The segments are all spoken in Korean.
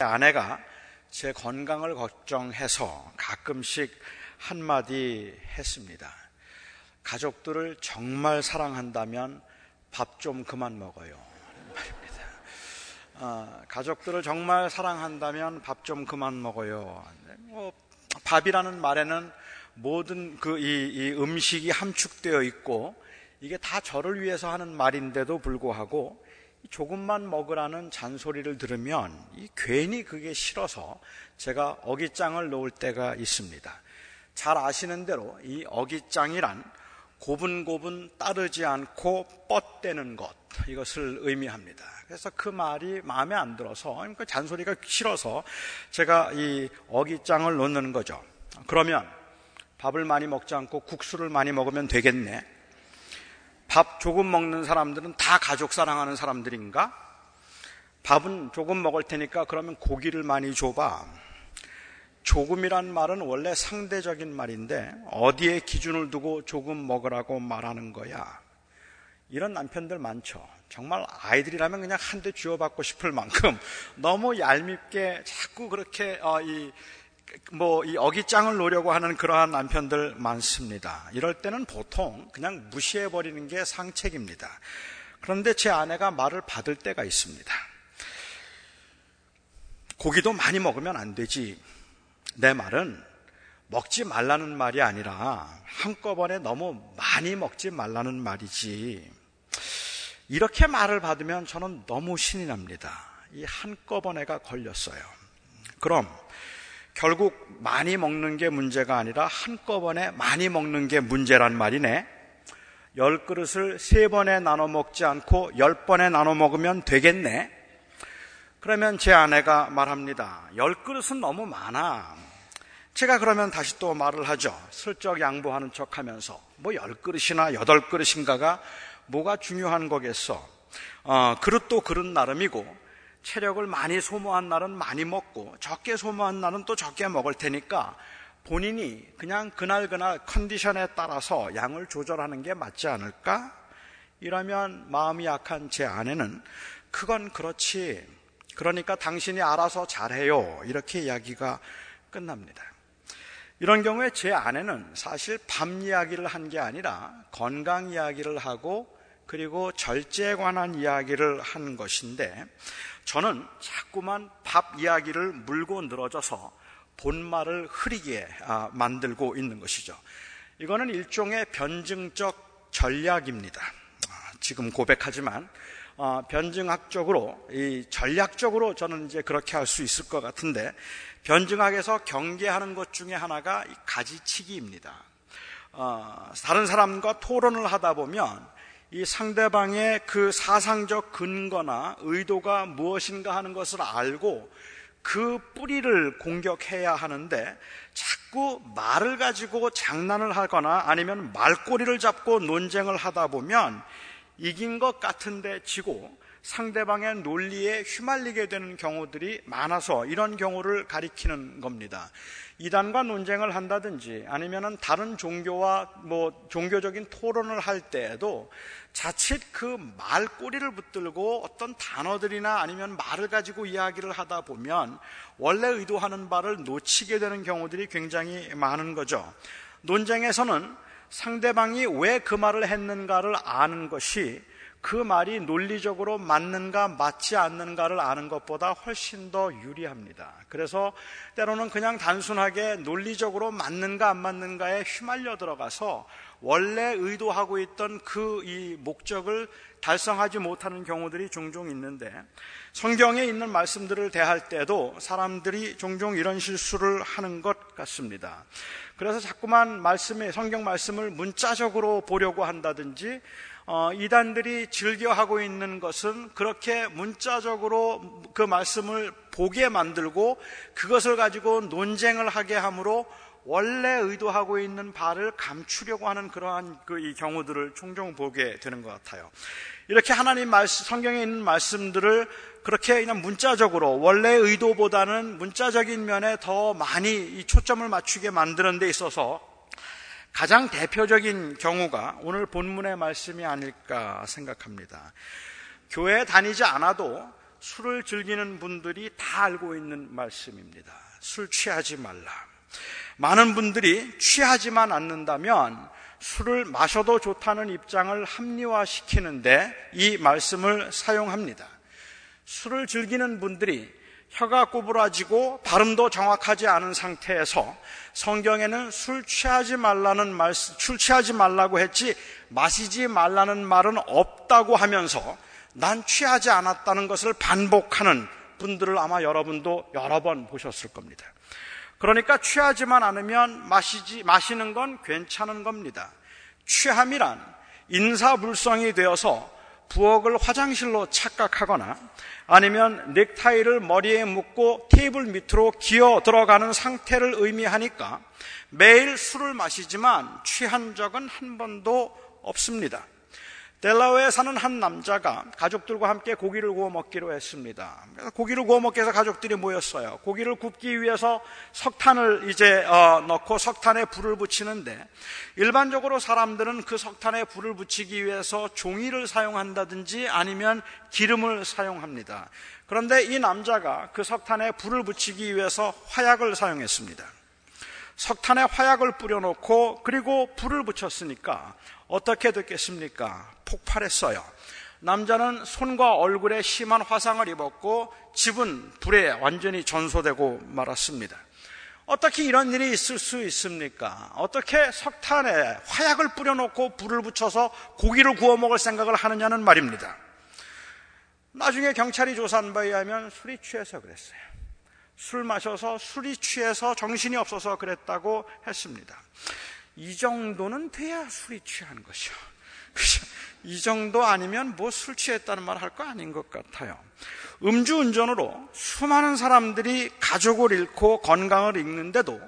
아내가 제 건강을 걱정해서 가끔씩 한마디 했습니다. 가족들을 정말 사랑한다면 밥 좀 그만 먹어요. 말입니다. 아, 가족들을 정말 사랑한다면 밥 좀 그만 먹어요. 뭐, 밥이라는 말에는 모든 그 이, 이 음식이 함축되어 있고 이게 다 저를 위해서 하는 말인데도 불구하고 조금만 먹으라는 잔소리를 들으면 괜히 그게 싫어서 제가 어깃장을 놓을 때가 있습니다. 잘 아시는 대로 이 어깃장이란 고분고분 따르지 않고 뻗대는 것 이것을 의미합니다. 그래서 그 말이 마음에 안 들어서 그 잔소리가 싫어서 제가 이 어깃장을 놓는 거죠. 그러면 밥을 많이 먹지 않고 국수를 많이 먹으면 되겠네. 밥 조금 먹는 사람들은 다 가족 사랑하는 사람들인가? 밥은 조금 먹을 테니까 그러면 고기를 많이 줘봐. 조금이란 말은 원래 상대적인 말인데 어디에 기준을 두고 조금 먹으라고 말하는 거야. 이런 남편들 많죠. 정말 아이들이라면 그냥 한 대 쥐어받고 싶을 만큼 너무 얄밉게 자꾸 그렇게 어, 이 뭐 이 어깃장을 놓으려고 하는 그러한 남편들 많습니다. 이럴 때는 보통 그냥 무시해 버리는 게 상책입니다. 그런데 제 아내가 말을 받을 때가 있습니다. 고기도 많이 먹으면 안 되지. 내 말은 먹지 말라는 말이 아니라 한꺼번에 너무 많이 먹지 말라는 말이지. 이렇게 말을 받으면 저는 너무 신이 납니다. 이 한꺼번에가 걸렸어요. 그럼 결국 많이 먹는 게 문제가 아니라 한꺼번에 많이 먹는 게 문제란 말이네. 열 그릇을 세 번에 나눠 먹지 않고 열 번에 나눠 먹으면 되겠네. 그러면 제 아내가 말합니다. 열 그릇은 너무 많아. 제가 그러면 다시 또 말을 하죠. 슬쩍 양보하는 척 하면서. 뭐 열 그릇이나 여덟 그릇인가가 뭐가 중요한 거겠어. 어, 그릇도 그릇 나름이고 체력을 많이 소모한 날은 많이 먹고 적게 소모한 날은 또 적게 먹을 테니까 본인이 그냥 그날 그날 컨디션에 따라서 양을 조절하는 게 맞지 않을까? 이러면 마음이 약한 제 아내는 그건 그렇지. 그러니까 당신이 알아서 잘해요. 이렇게 이야기가 끝납니다. 이런 경우에 제 아내는 사실 밤 이야기를 한 게 아니라 건강 이야기를 하고 그리고 절제에 관한 이야기를 한 것인데 저는 자꾸만 밥 이야기를 물고 늘어져서 본말을 흐리게 아, 만들고 있는 것이죠. 이거는 일종의 변증적 전략입니다. 아, 지금 고백하지만 어, 변증학적으로 이 전략적으로 저는 이제 그렇게 할 수 있을 것 같은데 변증학에서 경계하는 것 중에 하나가 가지치기입니다. 어, 다른 사람과 토론을 하다 보면 이 상대방의 그 사상적 근거나 의도가 무엇인가 하는 것을 알고 그 뿌리를 공격해야 하는데 자꾸 말을 가지고 장난을 하거나 아니면 말꼬리를 잡고 논쟁을 하다 보면 이긴 것 같은데 지고 상대방의 논리에 휘말리게 되는 경우들이 많아서 이런 경우를 가리키는 겁니다. 이단과 논쟁을 한다든지 아니면은 다른 종교와 뭐 종교적인 토론을 할 때에도 자칫 그 말꼬리를 붙들고 어떤 단어들이나 아니면 말을 가지고 이야기를 하다 보면 원래 의도하는 바를 놓치게 되는 경우들이 굉장히 많은 거죠. 논쟁에서는 상대방이 왜 그 말을 했는가를 아는 것이 그 말이 논리적으로 맞는가 맞지 않는가를 아는 것보다 훨씬 더 유리합니다. 그래서 때로는 그냥 단순하게 논리적으로 맞는가 안 맞는가에 휘말려 들어가서 원래 의도하고 있던 그 이 목적을 달성하지 못하는 경우들이 종종 있는데 성경에 있는 말씀들을 대할 때도 사람들이 종종 이런 실수를 하는 것 같습니다. 그래서 자꾸만 말씀에 성경 말씀을 문자적으로 보려고 한다든지 어, 이단들이 즐겨하고 있는 것은 그렇게 문자적으로 그 말씀을 보게 만들고 그것을 가지고 논쟁을 하게 함으로 원래 의도하고 있는 바를 감추려고 하는 그러한 그 경우들을 종종 보게 되는 것 같아요. 이렇게 하나님 말씀, 성경에 있는 말씀들을 그렇게 그냥 문자적으로 원래 의도보다는 문자적인 면에 더 많이 초점을 맞추게 만드는 데 있어서 가장 대표적인 경우가 오늘 본문의 말씀이 아닐까 생각합니다. 교회 다니지 않아도 술을 즐기는 분들이 다 알고 있는 말씀입니다. 술 취하지 말라. 많은 분들이 취하지만 않는다면 술을 마셔도 좋다는 입장을 합리화시키는데 이 말씀을 사용합니다. 술을 즐기는 분들이 혀가 구부라지고 발음도 정확하지 않은 상태에서 성경에는 술 취하지 말라는 말, 술 취하지 말라고 했지 마시지 말라는 말은 없다고 하면서 난 취하지 않았다는 것을 반복하는 분들을 아마 여러분도 여러 번 보셨을 겁니다. 그러니까 취하지만 않으면 마시지, 마시는 건 괜찮은 겁니다. 취함이란 인사불성이 되어서 부엌을 화장실로 착각하거나 아니면 넥타이를 머리에 묶고 테이블 밑으로 기어 들어가는 상태를 의미하니까 매일 술을 마시지만 취한 적은 한 번도 없습니다. 델라웨에 사는 한 남자가 가족들과 함께 고기를 구워 먹기로 했습니다. 그래서 고기를 구워 먹기 위해서 가족들이 모였어요. 고기를 굽기 위해서 석탄을 이제 어, 넣고 석탄에 불을 붙이는데 일반적으로 사람들은 그 석탄에 불을 붙이기 위해서 종이를 사용한다든지 아니면 기름을 사용합니다. 그런데 이 남자가 그 석탄에 불을 붙이기 위해서 화약을 사용했습니다. 석탄에 화약을 뿌려놓고 그리고 불을 붙였으니까 어떻게 됐겠습니까? 폭발했어요. 남자는 손과 얼굴에 심한 화상을 입었고 집은 불에 완전히 전소되고 말았습니다. 어떻게 이런 일이 있을 수 있습니까? 어떻게 석탄에 화약을 뿌려놓고 불을 붙여서 고기를 구워 먹을 생각을 하느냐는 말입니다. 나중에 경찰이 조사한 바에 의하면 술이 취해서 그랬어요. 술 마셔서 술이 취해서 정신이 없어서 그랬다고 했습니다. 이 정도는 돼야 술이 취한 것이요. 이 정도 아니면 뭐 술 취했다는 말 할 거 아닌 것 같아요. 음주운전으로 수많은 사람들이 가족을 잃고 건강을 잃는데도,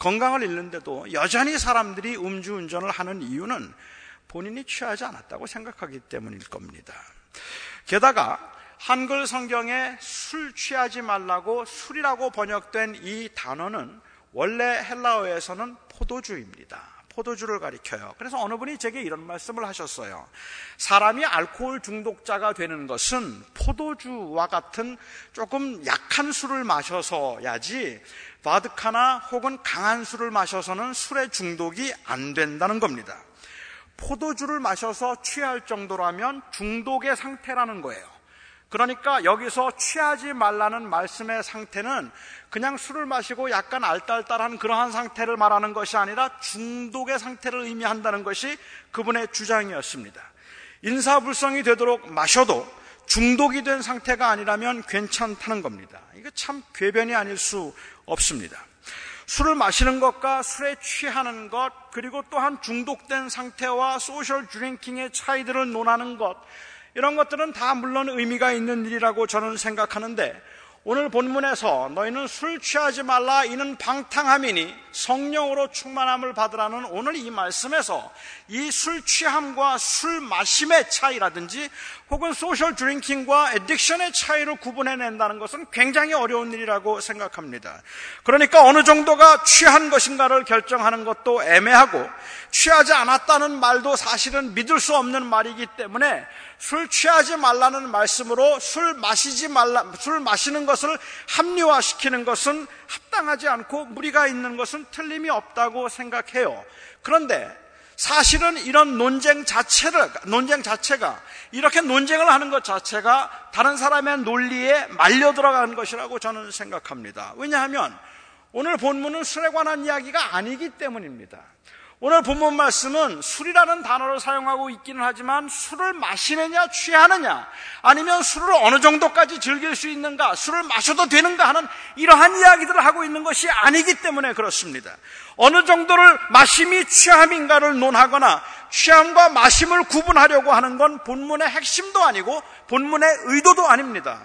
건강을 잃는데도 여전히 사람들이 음주운전을 하는 이유는 본인이 취하지 않았다고 생각하기 때문일 겁니다. 게다가 한글 성경에 술 취하지 말라고 술이라고 번역된 이 단어는 원래 헬라어에서는 포도주입니다. 포도주를 가리켜요. 그래서 어느 분이 제게 이런 말씀을 하셨어요. 사람이 알코올 중독자가 되는 것은 포도주와 같은 조금 약한 술을 마셔서야지 바드카나 혹은 강한 술을 마셔서는 술의 중독이 안 된다는 겁니다. 포도주를 마셔서 취할 정도라면 중독의 상태라는 거예요. 그러니까 여기서 취하지 말라는 말씀의 상태는 그냥 술을 마시고 약간 알딸딸한 그러한 상태를 말하는 것이 아니라 중독의 상태를 의미한다는 것이 그분의 주장이었습니다. 인사불성이 되도록 마셔도 중독이 된 상태가 아니라면 괜찮다는 겁니다. 이거 참 궤변이 아닐 수 없습니다. 술을 마시는 것과 술에 취하는 것, 그리고 또한 중독된 상태와 소셜 드링킹의 차이들을 논하는 것, 이런 것들은 다 물론 의미가 있는 일이라고 저는 생각하는데 오늘 본문에서 너희는 술 취하지 말라 이는 방탕함이니 성령으로 충만함을 받으라는 오늘 이 말씀에서 이 술 취함과 술 마심의 차이라든지 혹은 social drinking과 addiction의 차이를 구분해낸다는 것은 굉장히 어려운 일이라고 생각합니다. 그러니까 어느 정도가 취한 것인가를 결정하는 것도 애매하고 취하지 않았다는 말도 사실은 믿을 수 없는 말이기 때문에 술 취하지 말라는 말씀으로 술 마시지 말라, 술 마시는 것을 합리화시키는 것은 합당하지 않고 무리가 있는 것은 틀림이 없다고 생각해요. 그런데 사실은 이런 논쟁 자체를, 논쟁 자체가, 이렇게 논쟁을 하는 것 자체가 다른 사람의 논리에 말려 들어가는 것이라고 저는 생각합니다. 왜냐하면 오늘 본문은 술에 관한 이야기가 아니기 때문입니다. 오늘 본문 말씀은 술이라는 단어를 사용하고 있기는 하지만 술을 마시느냐 취하느냐 아니면 술을 어느 정도까지 즐길 수 있는가 술을 마셔도 되는가 하는 이러한 이야기들을 하고 있는 것이 아니기 때문에 그렇습니다. 어느 정도를 마심이 취함인가를 논하거나 취함과 마심을 구분하려고 하는 건 본문의 핵심도 아니고 본문의 의도도 아닙니다.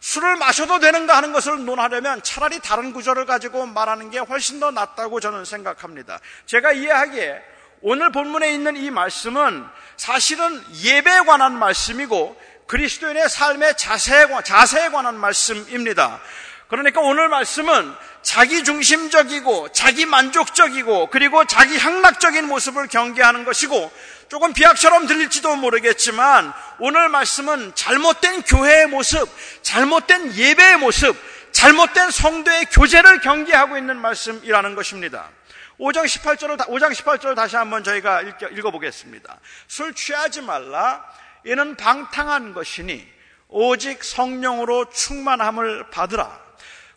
술을 마셔도 되는가 하는 것을 논하려면 차라리 다른 구절을 가지고 말하는 게 훨씬 더 낫다고 저는 생각합니다. 제가 이해하기에 오늘 본문에 있는 이 말씀은 사실은 예배에 관한 말씀이고 그리스도인의 삶의 자세에, 자세에 관한 말씀입니다. 그러니까 오늘 말씀은 자기 중심적이고 자기 만족적이고 그리고 자기 향락적인 모습을 경계하는 것이고 조금 비약처럼 들릴지도 모르겠지만 오늘 말씀은 잘못된 교회의 모습, 잘못된 예배의 모습, 잘못된 성도의 교제를 경계하고 있는 말씀이라는 것입니다. 5장 18절을 5장 18절을 다시 한번 저희가 읽어 보겠습니다. 술 취하지 말라 이는 방탕한 것이니 오직 성령으로 충만함을 받으라.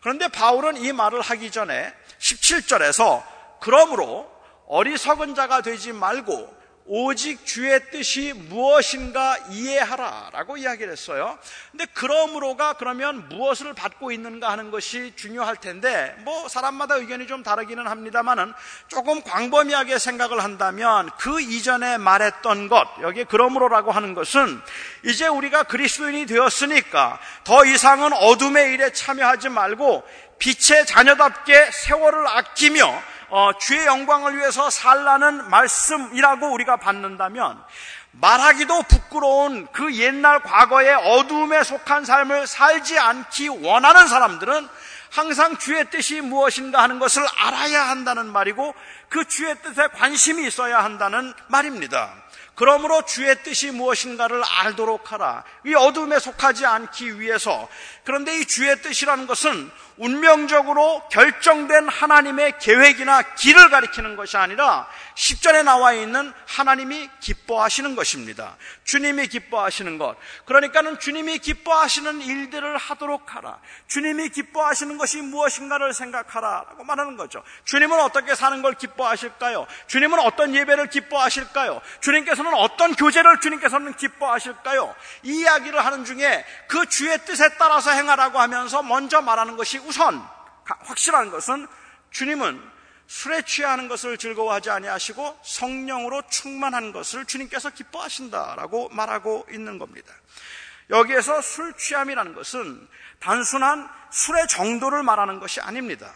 그런데 바울은 이 말을 하기 전에 17절에서 그러므로 어리석은 자가 되지 말고 오직 주의 뜻이 무엇인가 이해하라 라고 이야기를 했어요. 근데 그러므로가 그러면 무엇을 받고 있는가 하는 것이 중요할 텐데 뭐 사람마다 의견이 좀 다르기는 합니다만은 조금 광범위하게 생각을 한다면 그 이전에 말했던 것 여기에 그러므로라고 하는 것은 이제 우리가 그리스도인이 되었으니까 더 이상은 어둠의 일에 참여하지 말고 빛의 자녀답게 세월을 아끼며 어, 주의 영광을 위해서 살라는 말씀이라고 우리가 받는다면 말하기도 부끄러운 그 옛날 과거의 어둠에 속한 삶을 살지 않기 원하는 사람들은 항상 주의 뜻이 무엇인가 하는 것을 알아야 한다는 말이고 그 주의 뜻에 관심이 있어야 한다는 말입니다. 그러므로 주의 뜻이 무엇인가를 알도록 하라. 이 어둠에 속하지 않기 위해서. 그런데 이 주의 뜻이라는 것은 운명적으로 결정된 하나님의 계획이나 길을 가리키는 것이 아니라 10절에 나와 있는 하나님이 기뻐하시는 것입니다. 주님이 기뻐하시는 것. 그러니까는 주님이 기뻐하시는 일들을 하도록 하라. 주님이 기뻐하시는 것이 무엇인가를 생각하라. 라고 말하는 거죠. 주님은 어떻게 사는 걸 기뻐하실까요? 주님은 어떤 예배를 기뻐하실까요? 주님께서는 어떤 교제를 주님께서는 기뻐하실까요? 이 이야기를 하는 중에 그 주의 뜻에 따라서 행하라고 하면서 먼저 말하는 것이 우선 확실한 것은 주님은 술에 취하는 것을 즐거워하지 아니하시고 성령으로 충만한 것을 주님께서 기뻐하신다라고 말하고 있는 겁니다. 여기에서 술 취함이라는 것은 단순한 술의 정도를 말하는 것이 아닙니다.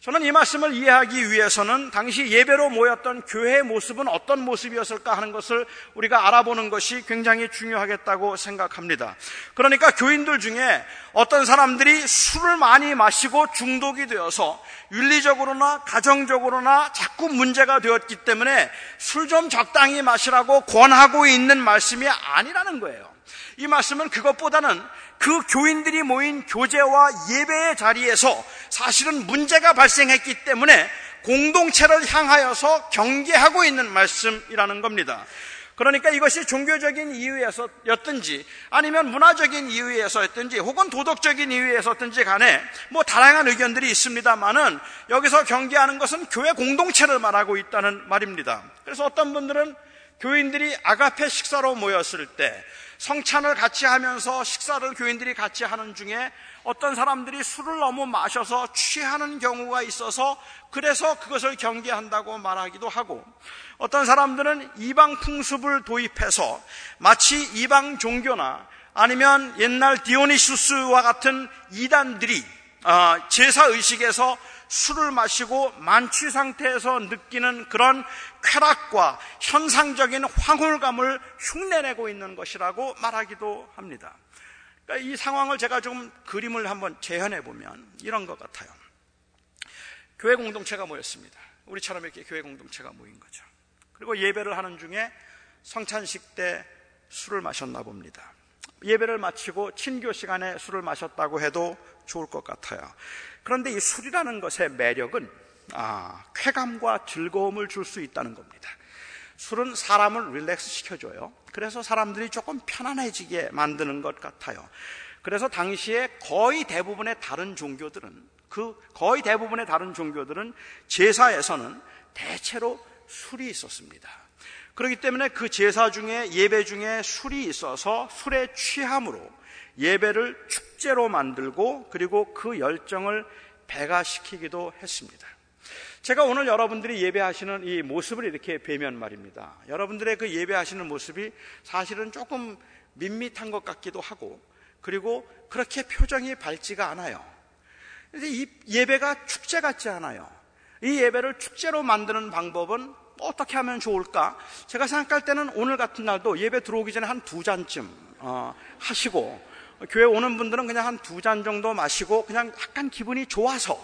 저는 이 말씀을 이해하기 위해서는 당시 예배로 모였던 교회의 모습은 어떤 모습이었을까 하는 것을 우리가 알아보는 것이 굉장히 중요하겠다고 생각합니다. 그러니까 교인들 중에 어떤 사람들이 술을 많이 마시고 중독이 되어서 윤리적으로나 가정적으로나 자꾸 문제가 되었기 때문에 술 좀 적당히 마시라고 권하고 있는 말씀이 아니라는 거예요. 이 말씀은 그것보다는 그 교인들이 모인 교제와 예배의 자리에서 사실은 문제가 발생했기 때문에 공동체를 향하여서 경계하고 있는 말씀이라는 겁니다. 그러니까 이것이 종교적인 이유에서였든지 아니면 문화적인 이유에서였든지 혹은 도덕적인 이유에서였든지 간에 뭐 다양한 의견들이 있습니다만은 여기서 경계하는 것은 교회 공동체를 말하고 있다는 말입니다. 그래서 어떤 분들은 교인들이 아가페 식사로 모였을 때 성찬을 같이 하면서 식사를 교인들이 같이 하는 중에 어떤 사람들이 술을 너무 마셔서 취하는 경우가 있어서 그래서 그것을 경계한다고 말하기도 하고 어떤 사람들은 이방 풍습을 도입해서 마치 이방 종교나 아니면 옛날 디오니수스와 같은 이단들이 아, 제사 의식에서 술을 마시고 만취 상태에서 느끼는 그런 쾌락과 현상적인 황홀감을 흉내내고 있는 것이라고 말하기도 합니다. 그러니까 이 상황을 제가 좀 그림을 한번 재현해 보면 이런 것 같아요. 교회 공동체가 모였습니다. 우리처럼 이렇게 교회 공동체가 모인 거죠. 그리고 예배를 하는 중에 성찬식 때 술을 마셨나 봅니다. 예배를 마치고 친교 시간에 술을 마셨다고 해도 좋을 것 같아요. 그런데 이 술이라는 것의 매력은 아, 쾌감과 즐거움을 줄 수 있다는 겁니다. 술은 사람을 릴렉스 시켜줘요. 그래서 사람들이 조금 편안해지게 만드는 것 같아요. 그래서 당시에 거의 대부분의 다른 종교들은 그 거의 대부분의 다른 종교들은 제사에서는 대체로 술이 있었습니다. 그렇기 때문에 그 제사 중에 예배 중에 술이 있어서 술에 취함으로 예배를 축제로 만들고 그리고 그 열정을 배가시키기도 했습니다. 제가 오늘 여러분들이 예배하시는 이 모습을 이렇게 뵈면 말입니다. 여러분들의 그 예배하시는 모습이 사실은 조금 밋밋한 것 같기도 하고 그리고 그렇게 표정이 밝지가 않아요. 이 예배가 축제 같지 않아요. 이 예배를 축제로 만드는 방법은 어떻게 하면 좋을까? 제가 생각할 때는 오늘 같은 날도 예배 들어오기 전에 한 두 잔쯤 어, 하시고 교회 오는 분들은 그냥 한 두 잔 정도 마시고 그냥 약간 기분이 좋아서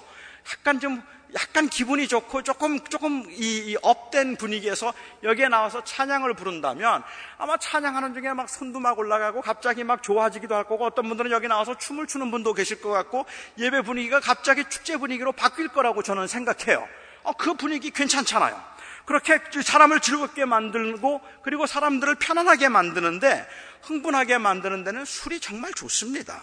약간 좀 약간 기분이 좋고 조금 조금 이, 이 업된 분위기에서 여기에 나와서 찬양을 부른다면 아마 찬양하는 중에 막 손도 막 올라가고 갑자기 막 좋아지기도 할 거고 어떤 분들은 여기 나와서 춤을 추는 분도 계실 것 같고 예배 분위기가 갑자기 축제 분위기로 바뀔 거라고 저는 생각해요. 어, 그 분위기 괜찮잖아요. 그렇게 사람을 즐겁게 만들고 그리고 사람들을 편안하게 만드는데 흥분하게 만드는 데는 술이 정말 좋습니다.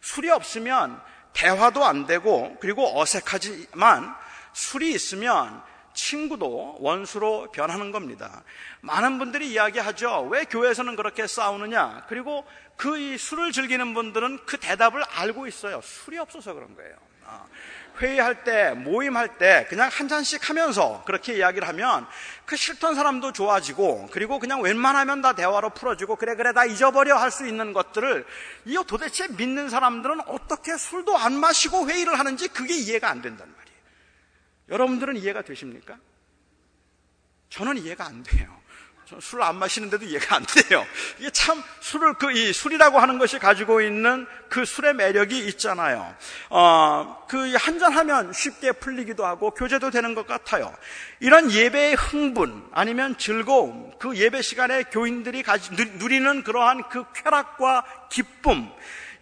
술이 없으면 대화도 안 되고 그리고 어색하지만 술이 있으면 친구도 원수로 변하는 겁니다. 많은 분들이 이야기하죠. 왜 교회에서는 그렇게 싸우느냐? 그리고 그 술을 즐기는 분들은 그 대답을 알고 있어요. 술이 없어서 그런 거예요. 아, 회의할 때, 모임할 때 그냥 한 잔씩 하면서 그렇게 이야기를 하면 그 싫던 사람도 좋아지고 그리고 그냥 웬만하면 다 대화로 풀어지고 그래 그래 다 잊어버려 할 수 있는 것들을 이거 도대체 믿는 사람들은 어떻게 술도 안 마시고 회의를 하는지 그게 이해가 안 된단 말이에요. 여러분들은 이해가 되십니까? 저는 이해가 안 돼요. 술을 안 마시는데도 이해가 안 돼요. 이게 참 술을 그 이 술이라고 하는 것이 가지고 있는 그 술의 매력이 있잖아요. 어, 그 한 잔 하면 쉽게 풀리기도 하고 교제도 되는 것 같아요. 이런 예배의 흥분 아니면 즐거움, 그 예배 시간에 교인들이 가지, 누리는 그러한 그 쾌락과 기쁨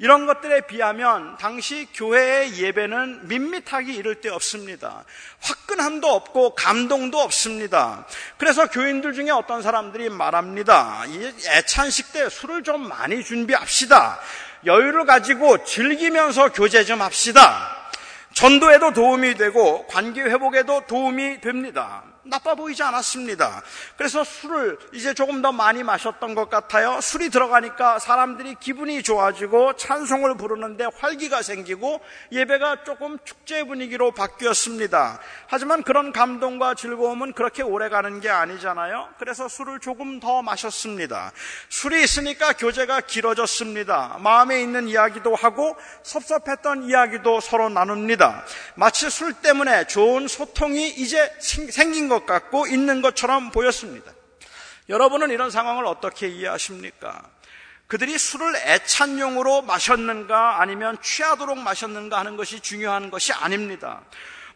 이런 것들에 비하면 당시 교회의 예배는 밋밋하기 이를 데 없습니다. 화끈함도 없고 감동도 없습니다. 그래서 교인들 중에 어떤 사람들이 말합니다. 이 애찬식 때 술을 좀 많이 준비합시다. 여유를 가지고 즐기면서 교제 좀 합시다. 전도에도 도움이 되고 관계 회복에도 도움이 됩니다. 나빠 보이지 않았습니다. 그래서 술을 이제 조금 더 많이 마셨던 것 같아요. 술이 들어가니까 사람들이 기분이 좋아지고 찬송을 부르는데 활기가 생기고 예배가 조금 축제 분위기로 바뀌었습니다. 하지만 그런 감동과 즐거움은 그렇게 오래 가는 게 아니잖아요. 그래서 술을 조금 더 마셨습니다. 술이 있으니까 교제가 길어졌습니다. 마음에 있는 이야기도 하고 섭섭했던 이야기도 서로 나눕니다. 마치 술 때문에 좋은 소통이 이제 생긴 것 같고 있는 것처럼 보였습니다. 여러분은 이런 상황을 어떻게 이해하십니까? 그들이 술을 애찬용으로 마셨는가 아니면 취하도록 마셨는가 하는 것이 중요한 것이 아닙니다.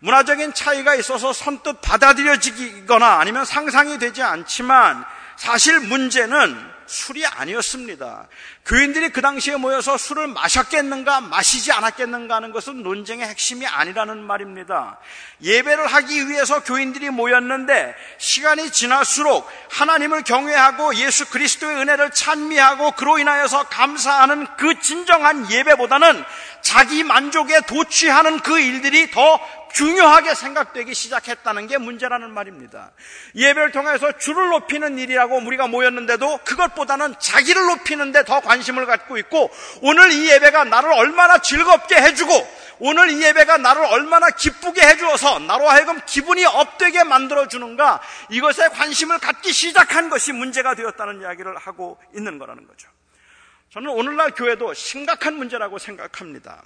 문화적인 차이가 있어서 선뜻 받아들여지거나 아니면 상상이 되지 않지만 사실 문제는 술이 아니었습니다. 교인들이 그 당시에 모여서 술을 마셨겠는가, 마시지 않았겠는가 하는 것은 논쟁의 핵심이 아니라는 말입니다. 예배를 하기 위해서 교인들이 모였는데 시간이 지날수록 하나님을 경외하고 예수 그리스도의 은혜를 찬미하고 그로 인하여서 감사하는 그 진정한 예배보다는 자기 만족에 도취하는 그 일들이 더 중요하게 생각되기 시작했다는 게 문제라는 말입니다. 예배를 통해서 주를 높이는 일이라고 우리가 모였는데도 그것보다는 자기를 높이는데 더 관심을 갖고 있고 오늘 이 예배가 나를 얼마나 즐겁게 해주고 오늘 이 예배가 나를 얼마나 기쁘게 해주어서 나로 하여금 기분이 업되게 만들어주는가 이것에 관심을 갖기 시작한 것이 문제가 되었다는 이야기를 하고 있는 거라는 거죠. 저는 오늘날 교회도 심각한 문제라고 생각합니다.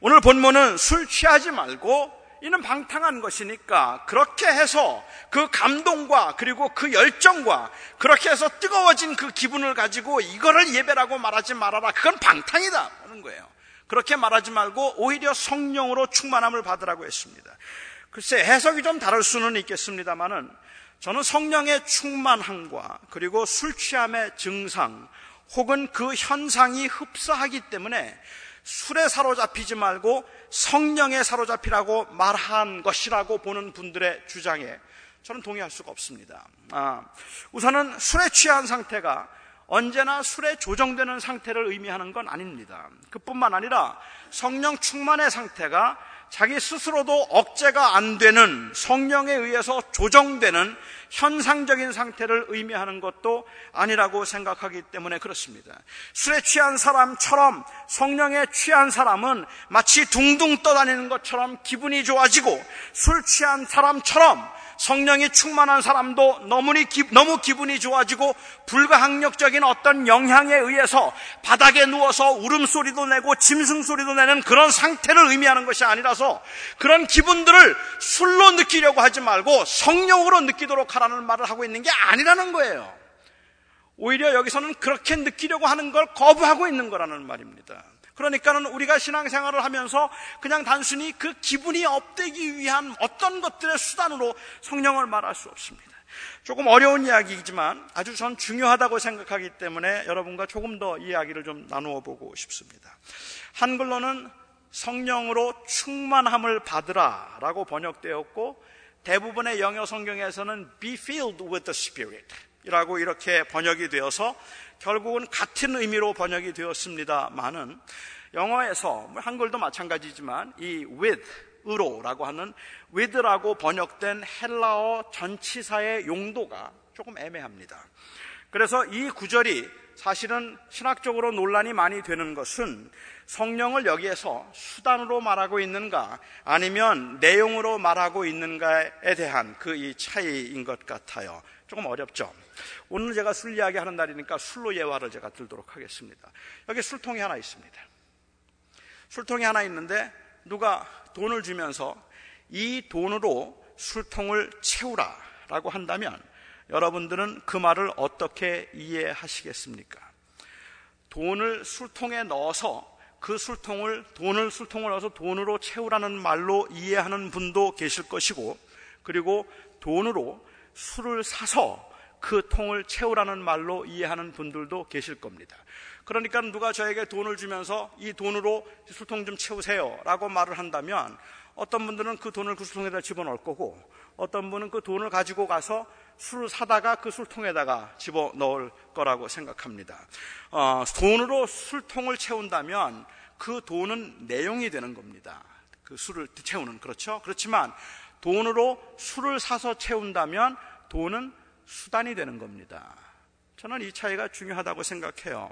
오늘 본문은 술 취하지 말고 이는 방탕한 것이니까 그렇게 해서 그 감동과 그리고 그 열정과 그렇게 해서 뜨거워진 그 기분을 가지고 이거를 예배라고 말하지 말아라. 그건 방탕이다. 하는 거예요. 그렇게 말하지 말고 오히려 성령으로 충만함을 받으라고 했습니다. 글쎄 해석이 좀 다를 수는 있겠습니다만은 저는 성령의 충만함과 그리고 술 취함의 증상 혹은 그 현상이 흡사하기 때문에 술에 사로잡히지 말고 성령에 사로잡히라고 말한 것이라고 보는 분들의 주장에 저는 동의할 수가 없습니다. 아, 우선은 술에 취한 상태가 언제나 술에 조정되는 상태를 의미하는 건 아닙니다. 그뿐만 아니라 성령 충만의 상태가 자기 스스로도 억제가 안 되는 성령에 의해서 조정되는 현상적인 상태를 의미하는 것도 아니라고 생각하기 때문에 그렇습니다. 술에 취한 사람처럼 성령에 취한 사람은 마치 둥둥 떠다니는 것처럼 기분이 좋아지고 술 취한 사람처럼 성령이 충만한 사람도 너무, 너무 기분이 좋아지고 불가항력적인 어떤 영향에 의해서 바닥에 누워서 울음소리도 내고 짐승소리도 내는 그런 상태를 의미하는 것이 아니라서 그런 기분들을 술로 느끼려고 하지 말고 성령으로 느끼도록 하라는 말을 하고 있는 게 아니라는 거예요. 오히려 여기서는 그렇게 느끼려고 하는 걸 거부하고 있는 거라는 말입니다. 그러니까는 우리가 신앙생활을 하면서 그냥 단순히 그 기분이 업되기 위한 어떤 것들의 수단으로 성령을 말할 수 없습니다. 조금 어려운 이야기이지만 아주 전 중요하다고 생각하기 때문에 여러분과 조금 더 이야기를 좀 나누어 보고 싶습니다. 한글로는 성령으로 충만함을 받으라 라고 번역되었고 대부분의 영어 성경에서는 be filled with the Spirit 이라고 이렇게 번역이 되어서 결국은 같은 의미로 번역이 되었습니다만은 영어에서 뭐 한글도 마찬가지지만 이 with 으로라고 하는 with라고 번역된 헬라어 전치사의 용도가 조금 애매합니다. 그래서 이 구절이 사실은 신학적으로 논란이 많이 되는 것은 성령을 여기에서 수단으로 말하고 있는가 아니면 내용으로 말하고 있는가에 대한 그 이 차이인 것 같아요. 조금 어렵죠. 오늘 제가 술 이야기 하는 날이니까 술로 예화를 제가 들도록 하겠습니다. 여기 술통이 하나 있습니다. 술통이 하나 있는데 누가 돈을 주면서 이 돈으로 술통을 채우라 라고 한다면 여러분들은 그 말을 어떻게 이해하시겠습니까? 돈을 술통에 넣어서 그 술통을, 돈을 술통을 넣어서 돈으로 채우라는 말로 이해하는 분도 계실 것이고, 그리고 돈으로 술을 사서 그 통을 채우라는 말로 이해하는 분들도 계실 겁니다. 그러니까 누가 저에게 돈을 주면서 이 돈으로 술통 좀 채우세요 라고 말을 한다면 어떤 분들은 그 돈을 그 술통에다 집어넣을 거고 어떤 분은 그 돈을 가지고 가서 술을 사다가 그 술통에다가 집어넣을 거라고 생각합니다. 어, 돈으로 술통을 채운다면 그 돈은 내용이 되는 겁니다. 그 술을 채우는 그렇죠. 그렇지만 돈으로 술을 사서 채운다면 돈은 수단이 되는 겁니다. 저는 이 차이가 중요하다고 생각해요.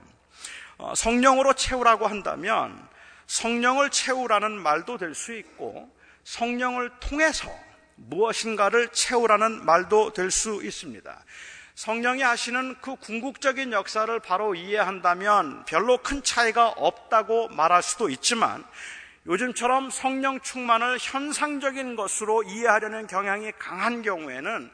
어, 성령으로 채우라고 한다면 성령을 채우라는 말도 될 수 있고 성령을 통해서 무엇인가를 채우라는 말도 될 수 있습니다. 성령이 하시는 그 궁극적인 역사를 바로 이해한다면 별로 큰 차이가 없다고 말할 수도 있지만 요즘처럼 성령 충만을 현상적인 것으로 이해하려는 경향이 강한 경우에는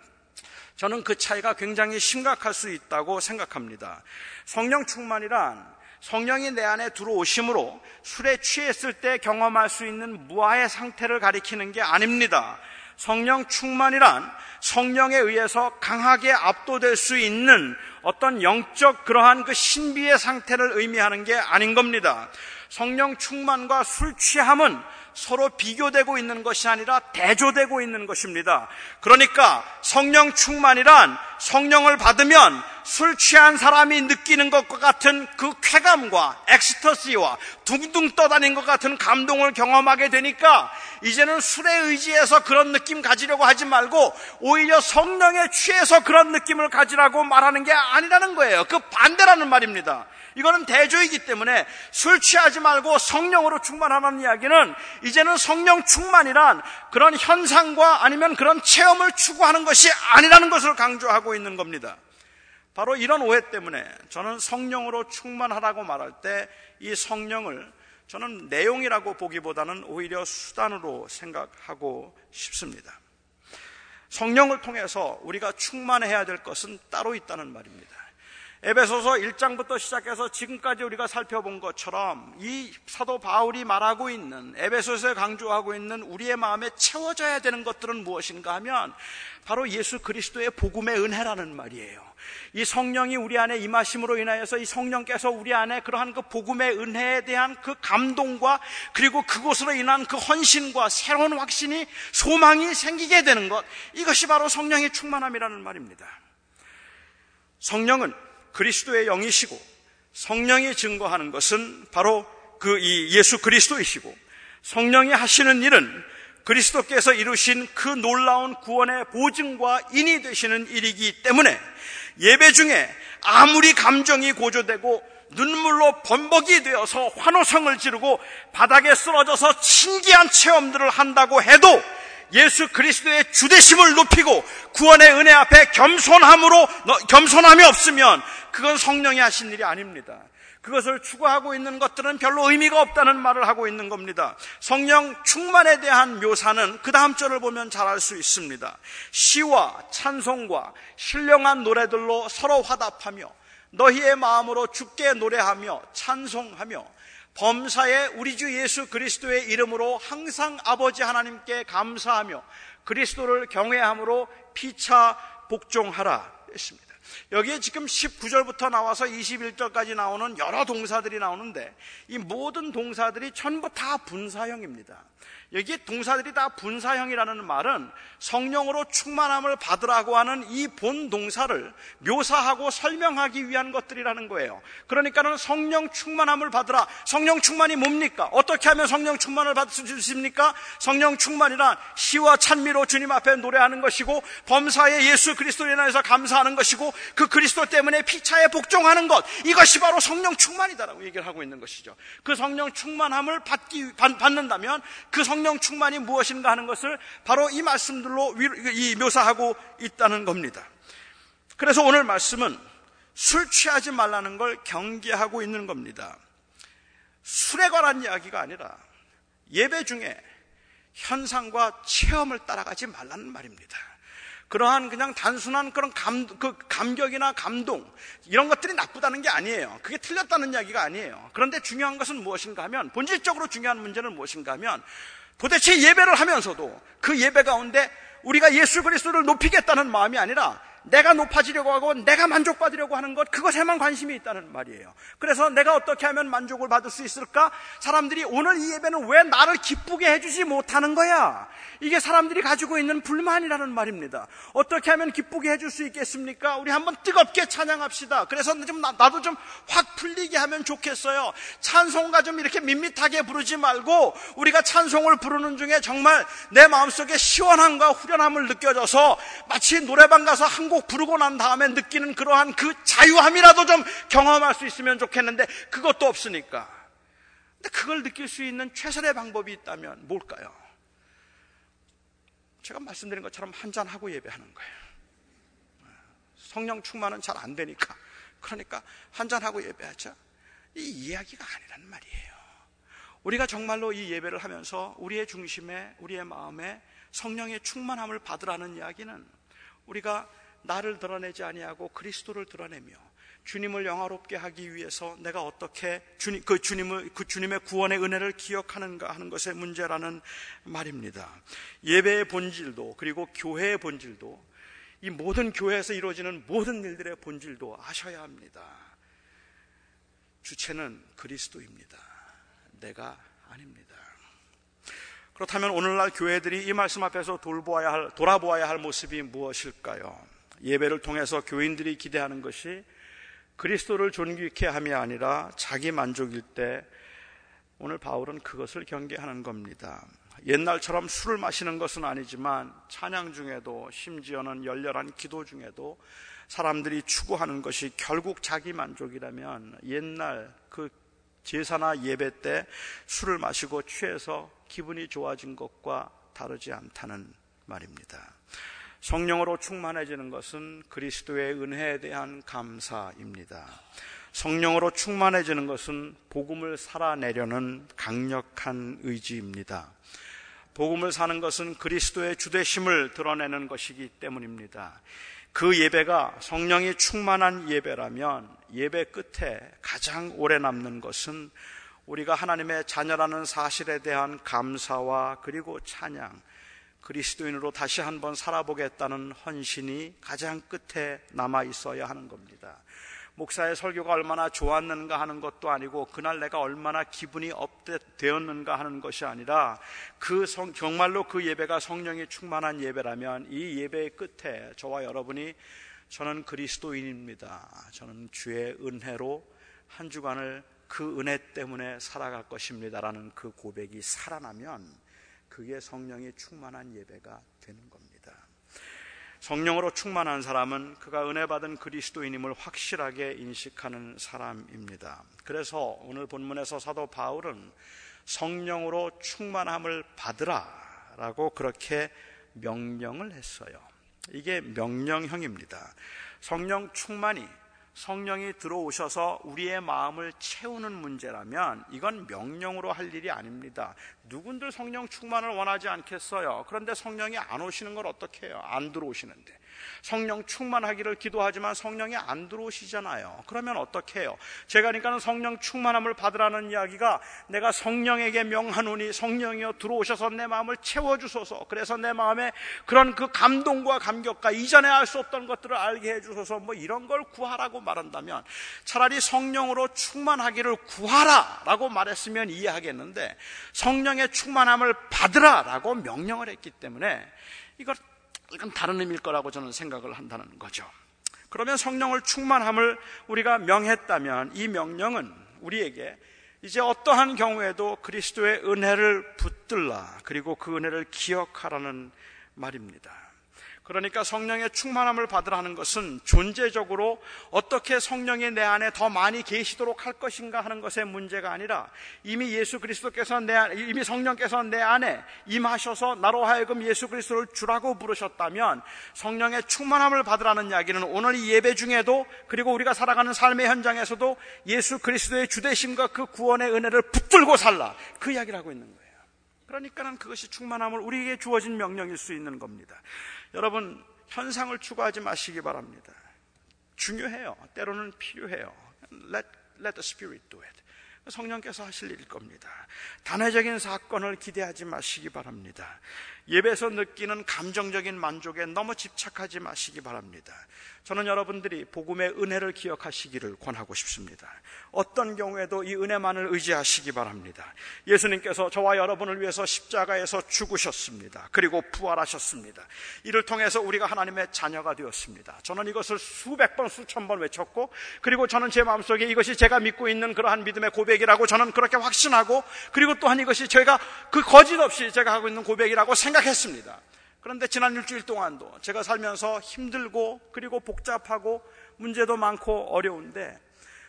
저는 그 차이가 굉장히 심각할 수 있다고 생각합니다. 성령 충만이란 성령이 내 안에 들어오심으로 술에 취했을 때 경험할 수 있는 무아의 상태를 가리키는 게 아닙니다. 성령 충만이란 성령에 의해서 강하게 압도될 수 있는 어떤 영적 그러한 그 신비의 상태를 의미하는 게 아닌 겁니다. 성령 충만과 술 취함은 서로 비교되고 있는 것이 아니라 대조되고 있는 것입니다. 그러니까 성령 충만이란 성령을 받으면 술 취한 사람이 느끼는 것과 같은 그 쾌감과 엑스터시와 둥둥 떠다닌 것 같은 감동을 경험하게 되니까 이제는 술에 의지해서 그런 느낌 가지려고 하지 말고 오히려 성령에 취해서 그런 느낌을 가지라고 말하는 게 아니라는 거예요. 그 반대라는 말입니다. 이거는 대조이기 때문에 술 취하지 말고 성령으로 충만하는 이야기는 이제는 성령 충만이란 그런 현상과 아니면 그런 체험을 추구하는 것이 아니라는 것을 강조하고 있는 겁니다. 바로 이런 오해 때문에 저는 성령으로 충만하라고 말할 때 이 성령을 저는 내용이라고 보기보다는 오히려 수단으로 생각하고 싶습니다. 성령을 통해서 우리가 충만해야 될 것은 따로 있다는 말입니다. 에베소서 1장부터 시작해서 지금까지 우리가 살펴본 것처럼 이 사도 바울이 말하고 있는 에베소서에 강조하고 있는 우리의 마음에 채워져야 되는 것들은 무엇인가 하면 바로 예수 그리스도의 복음의 은혜라는 말이에요. 이 성령이 우리 안에 임하심으로 인하여서 이 성령께서 우리 안에 그러한 그 복음의 은혜에 대한 그 감동과 그리고 그곳으로 인한 그 헌신과 새로운 확신이 소망이 생기게 되는 것 이것이 바로 성령의 충만함이라는 말입니다. 성령은 그리스도의 영이시고 성령이 증거하는 것은 바로 그 이 예수 그리스도이시고 성령이 하시는 일은 그리스도께서 이루신 그 놀라운 구원의 보증과 인이 되시는 일이기 때문에 예배 중에 아무리 감정이 고조되고 눈물로 범벅이 되어서 환호성을 지르고 바닥에 쓰러져서 신기한 체험들을 한다고 해도 예수 그리스도의 주대심을 높이고 구원의 은혜 앞에 겸손함으로 겸손함이 없으면 그건 성령이 하신 일이 아닙니다. 그것을 추구하고 있는 것들은 별로 의미가 없다는 말을 하고 있는 겁니다. 성령 충만에 대한 묘사는 그 다음 절을 보면 잘 알 수 있습니다. 시와 찬송과 신령한 노래들로 서로 화답하며 너희의 마음으로 주께 노래하며 찬송하며 범사에 우리 주 예수 그리스도의 이름으로 항상 아버지 하나님께 감사하며 그리스도를 경외함으로 피차 복종하라 했습니다. 여기에 지금 19절부터 나와서 21절까지 나오는 여러 동사들이 나오는데 이 모든 동사들이 전부 다 분사형입니다. 여기 동사들이 다 분사형이라는 말은 성령으로 충만함을 받으라고 하는 이 본 동사를 묘사하고 설명하기 위한 것들이라는 거예요. 그러니까는 성령 충만함을 받으라. 성령 충만이 뭡니까? 어떻게 하면 성령 충만을 받을 수 있습니까? 성령 충만이란 시와 찬미로 주님 앞에 노래하는 것이고 범사에 예수 그리스도에 인해서 감사하는 것이고 그 그리스도 때문에 피차에 복종하는 것. 이것이 바로 성령 충만이다라고 얘기를 하고 있는 것이죠. 그 성령 충만함을 받기 받는다면 그 성령 충만이 무엇인가 하는 것을 바로 이 말씀들로 묘사하고 있다는 겁니다. 그래서 오늘 말씀은 술 취하지 말라는 걸 경계하고 있는 겁니다. 술에 관한 이야기가 아니라 예배 중에 현상과 체험을 따라가지 말라는 말입니다. 그러한 그냥 단순한 그런 감, 그 감격이나 감동, 이런 것들이 나쁘다는 게 아니에요. 그게 틀렸다는 이야기가 아니에요. 그런데 중요한 것은 무엇인가 하면, 본질적으로 중요한 문제는 무엇인가 하면, 도대체 예배를 하면서도 그 예배 가운데 우리가 예수 그리스도를 높이겠다는 마음이 아니라 내가 높아지려고 하고 내가 만족받으려고 하는 것 그것에만 관심이 있다는 말이에요. 그래서 내가 어떻게 하면 만족을 받을 수 있을까? 사람들이 오늘 이 예배는 왜 나를 기쁘게 해주지 못하는 거야? 이게 사람들이 가지고 있는 불만이라는 말입니다. 어떻게 하면 기쁘게 해줄 수 있겠습니까? 우리 한번 뜨겁게 찬양합시다. 그래서 좀 나도 좀 확 풀리게 하면 좋겠어요. 찬송가 좀 이렇게 밋밋하게 부르지 말고 우리가 찬송을 부르는 중에 정말 내 마음속에 시원함과 후련함을 느껴져서 마치 노래방 가서 한곡 곡 부르고 난 다음에 느끼는 그러한 그 자유함이라도 좀 경험할 수 있으면 좋겠는데 그것도 없으니까. 근데 그걸 느낄 수 있는 최선의 방법이 있다면 뭘까요? 제가 말씀드린 것처럼 한잔하고 예배하는 거예요. 성령 충만은 잘 안 되니까. 그러니까 한잔하고 예배하자. 이 이야기가 아니란 말이에요. 우리가 정말로 이 예배를 하면서 우리의 중심에, 우리의 마음에 성령의 충만함을 받으라는 이야기는 우리가 나를 드러내지 아니하고 그리스도를 드러내며 주님을 영화롭게 하기 위해서 내가 어떻게 주님, 그 주님을, 그 주님의 구원의 은혜를 기억하는가 하는 것의 문제라는 말입니다. 예배의 본질도, 그리고 교회의 본질도, 이 모든 교회에서 이루어지는 모든 일들의 본질도 아셔야 합니다. 주체는 그리스도입니다. 내가 아닙니다. 그렇다면 오늘날 교회들이 이 말씀 앞에서 돌보아야 할, 돌아보아야 할 모습이 무엇일까요? 예배를 통해서 교인들이 기대하는 것이 그리스도를 존귀케 함이 아니라 자기 만족일 때 오늘 바울은 그것을 경계하는 겁니다. 옛날처럼 술을 마시는 것은 아니지만 찬양 중에도 심지어는 열렬한 기도 중에도 사람들이 추구하는 것이 결국 자기 만족이라면 옛날 그 제사나 예배 때 술을 마시고 취해서 기분이 좋아진 것과 다르지 않다는 말입니다. 성령으로 충만해지는 것은 그리스도의 은혜에 대한 감사입니다. 성령으로 충만해지는 것은 복음을 살아내려는 강력한 의지입니다. 복음을 사는 것은 그리스도의 주되심을 드러내는 것이기 때문입니다. 그 예배가 성령이 충만한 예배라면 예배 끝에 가장 오래 남는 것은 우리가 하나님의 자녀라는 사실에 대한 감사와 그리고 찬양, 그리스도인으로 다시 한번 살아보겠다는 헌신이 가장 끝에 남아 있어야 하는 겁니다. 목사의 설교가 얼마나 좋았는가 하는 것도 아니고 그날 내가 얼마나 기분이 업되었는가 하는 것이 아니라 그 성, 정말로 그 예배가 성령이 충만한 예배라면 이 예배의 끝에 저와 여러분이 저는 그리스도인입니다. 저는 주의 은혜로 한 주간을 그 은혜 때문에 살아갈 것입니다라는 그 고백이 살아나면 그게 성령이 충만한 예배가 되는 겁니다. 성령으로 충만한 사람은 그가 은혜 받은 그리스도인임을 확실하게 인식하는 사람입니다. 그래서 오늘 본문에서 사도 바울은 성령으로 충만함을 받으라 라고 그렇게 명령을 했어요. 이게 명령형입니다. 성령 충만이 성령이 들어오셔서 우리의 마음을 채우는 문제라면 이건 명령으로 할 일이 아닙니다. 누군들 성령 충만을 원하지 않겠어요? 그런데 성령이 안 오시는 걸 어떻게 해요? 안 들어오시는데. 성령 충만하기를 기도하지만 성령이 안 들어오시잖아요. 그러면 어떻게 해요? 제가 그러니까는 성령 충만함을 받으라는 이야기가 내가 성령에게 명하노니 성령이여 들어오셔서 내 마음을 채워주소서. 그래서 내 마음에 그런 그 감동과 감격과 이전에 알 수 없던 것들을 알게 해주소서 뭐 이런 걸 구하라고 말한다면 차라리 성령으로 충만하기를 구하라라고 말했으면 이해하겠는데 성령의 충만함을 받으라라고 명령을 했기 때문에 이걸 이건 다른 의미일 거라고 저는 생각을 한다는 거죠. 그러면 성령을 충만함을 우리가 명했다면 이 명령은 우리에게 이제 어떠한 경우에도 그리스도의 은혜를 붙들라 그리고 그 은혜를 기억하라는 말입니다. 그러니까 성령의 충만함을 받으라는 것은 존재적으로 어떻게 성령이 내 안에 더 많이 계시도록 할 것인가 하는 것의 문제가 아니라 이미 예수 그리스도께서 내 이미 성령께서 내 안에 임하셔서 나로 하여금 예수 그리스도를 주라고 부르셨다면 성령의 충만함을 받으라는 이야기는 오늘 이 예배 중에도 그리고 우리가 살아가는 삶의 현장에서도 예수 그리스도의 주대심과 그 구원의 은혜를 붙들고 살라 그 이야기를 하고 있는 거예요. 그러니까는 그것이 충만함을 우리에게 주어진 명령일 수 있는 겁니다. 여러분, 현상을 추구하지 마시기 바랍니다. 중요해요. 때로는 필요해요. Let, let the Spirit do it. 성령께서 하실 일일 겁니다. 단회적인 사건을 기대하지 마시기 바랍니다. 예배에서 느끼는 감정적인 만족에 너무 집착하지 마시기 바랍니다. 저는 여러분들이 복음의 은혜를 기억하시기를 권하고 싶습니다. 어떤 경우에도 이 은혜만을 의지하시기 바랍니다. 예수님께서 저와 여러분을 위해서 십자가에서 죽으셨습니다. 그리고 부활하셨습니다. 이를 통해서 우리가 하나님의 자녀가 되었습니다. 저는 이것을 수백 번, 수천 번 외쳤고, 그리고 저는 제 마음속에 이것이 제가 믿고 있는 그러한 믿음의 고백이라고 저는 그렇게 확신하고, 그리고 또한 이것이 제가 그 거짓 없이 제가 하고 있는 고백이라고 생각 했습니다. 그런데 지난 일주일 동안도 제가 살면서 힘들고 그리고 복잡하고 문제도 많고 어려운데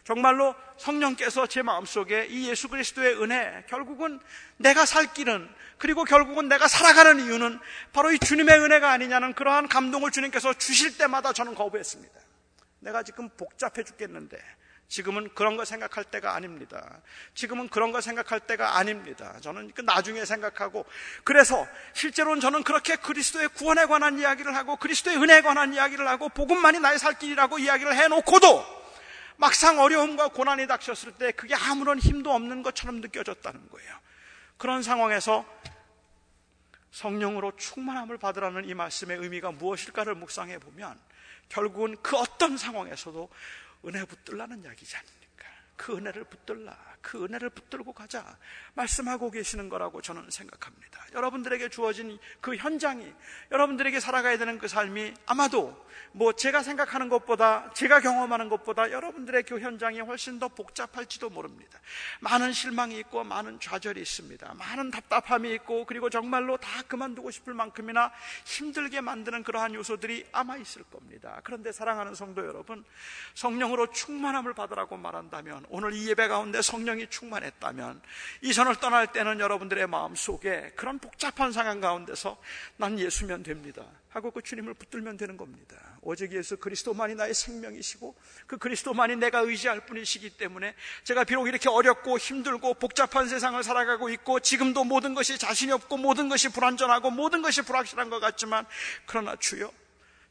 정말로 성령께서 제 마음속에 이 예수 그리스도의 은혜 결국은 내가 살 길은 그리고 결국은 내가 살아가는 이유는 바로 이 주님의 은혜가 아니냐는 그러한 감동을 주님께서 주실 때마다 저는 거부했습니다. 내가 지금 복잡해 죽겠는데 지금은 그런 거 생각할 때가 아닙니다. 지금은 그런 거 생각할 때가 아닙니다. 저는 그 나중에 생각하고 그래서 실제로는 저는 그렇게 그리스도의 구원에 관한 이야기를 하고 그리스도의 은혜에 관한 이야기를 하고 복음만이 나의 살 길이라고 이야기를 해놓고도 막상 어려움과 고난이 닥쳤을 때 그게 아무런 힘도 없는 것처럼 느껴졌다는 거예요. 그런 상황에서 성령으로 충만함을 받으라는 이 말씀의 의미가 무엇일까를 묵상해 보면 결국은 그 어떤 상황에서도 은혜 붙들라는 이야기지 않습니까? 그 은혜를 붙들라. 그 은혜를 붙들고 가자. 말씀하고 계시는 거라고 저는 생각합니다. 여러분들에게 주어진 그 현장이, 여러분들에게 살아가야 되는 그 삶이 아마도 뭐 제가 생각하는 것보다, 제가 경험하는 것보다 여러분들의 그 현장이 훨씬 더 복잡할지도 모릅니다. 많은 실망이 있고, 많은 좌절이 있습니다. 많은 답답함이 있고, 그리고 정말로 다 그만두고 싶을 만큼이나 힘들게 만드는 그러한 요소들이 아마 있을 겁니다. 그런데 사랑하는 성도 여러분, 성령으로 충만함을 받으라고 말한다면, 오늘 이 예배 가운데 성령 이 충만했다면, 이 전을 떠날 때는 여러분들의 마음 속에 그런 복잡한 상황 가운데서 난 예수면 됩니다. 하고 그 주님을 붙들면 되는 겁니다. 오직 예수 그리스도만이 나의 생명이시고 그 그리스도만이 내가 의지할 뿐이시기 때문에 제가 비록 이렇게 어렵고 힘들고 복잡한 세상을 살아가고 있고 지금도 모든 것이 자신이 없고 모든 것이 불안전하고 모든 것이 불확실한 것 같지만 그러나 주여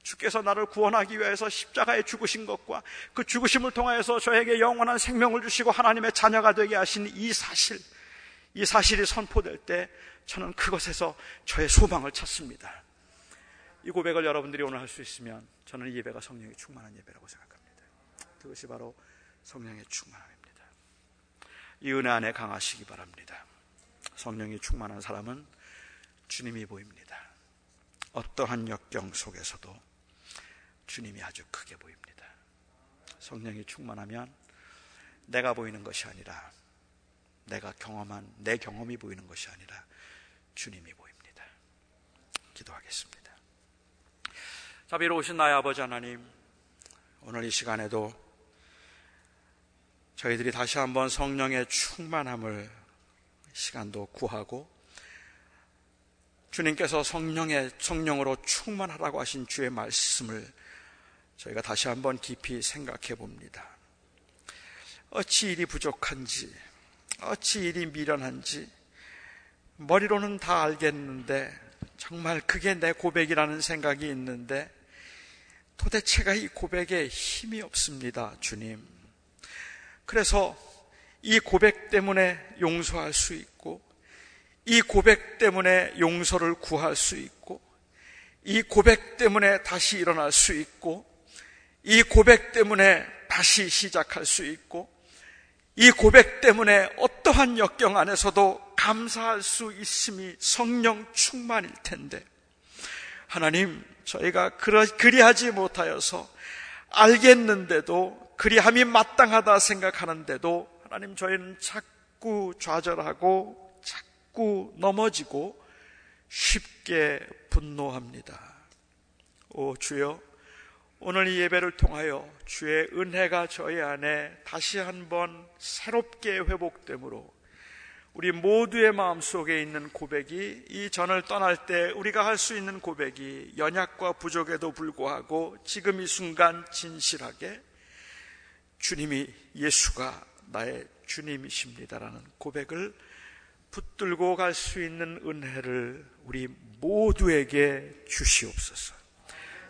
주께서 나를 구원하기 위해서 십자가에 죽으신 것과 그 죽으심을 통하여서 저에게 영원한 생명을 주시고 하나님의 자녀가 되게 하신 이 사실, 이 사실이 선포될 때 저는 그것에서 저의 소망을 찾습니다. 이 고백을 여러분들이 오늘 할 수 있으면 저는 이 예배가 성령의 충만한 예배라고 생각합니다. 그것이 바로 성령의 충만함입니다. 이 은혜 안에 강하시기 바랍니다. 성령이 충만한 사람은 주님이 보입니다. 어떠한 역경 속에서도 주님이 아주 크게 보입니다. 성령이 충만하면 내가 보이는 것이 아니라 내가 경험한 내 경험이 보이는 것이 아니라 주님이 보입니다. 기도하겠습니다. 자비로우신 나의 아버지 하나님, 오늘 이 시간에도 저희들이 다시 한번 성령의 충만함을 시간도 구하고 주님께서 성령의 성령으로 충만하라고 하신 주의 말씀을 저희가 다시 한번 깊이 생각해 봅니다. 어찌 일이 부족한지, 어찌 일이 미련한지, 머리로는 다 알겠는데 정말 그게 내 고백이라는 생각이 있는데 도대체가 이 고백에 힘이 없습니다, 주님. 그래서 이 고백 때문에 용서할 수 있고, 이 고백 때문에 용서를 구할 수 있고, 이 고백 때문에 다시 일어날 수 있고, 이 고백 때문에 다시 시작할 수 있고, 이 고백 때문에 어떠한 역경 안에서도 감사할 수 있음이 성령 충만일 텐데, 하나님, 저희가 그리하지 못하여서 알겠는데도 그리함이 마땅하다 생각하는데도 하나님 저희는 자꾸 좌절하고 자꾸 넘어지고 쉽게 분노합니다. 오 주여 오늘 이 예배를 통하여 주의 은혜가 저희 안에 다시 한번 새롭게 회복되므로 우리 모두의 마음 속에 있는 고백이 이 전을 떠날 때 우리가 할 수 있는 고백이 연약과 부족에도 불구하고 지금 이 순간 진실하게 주님이 예수가 나의 주님이십니다라는 고백을 붙들고 갈 수 있는 은혜를 우리 모두에게 주시옵소서.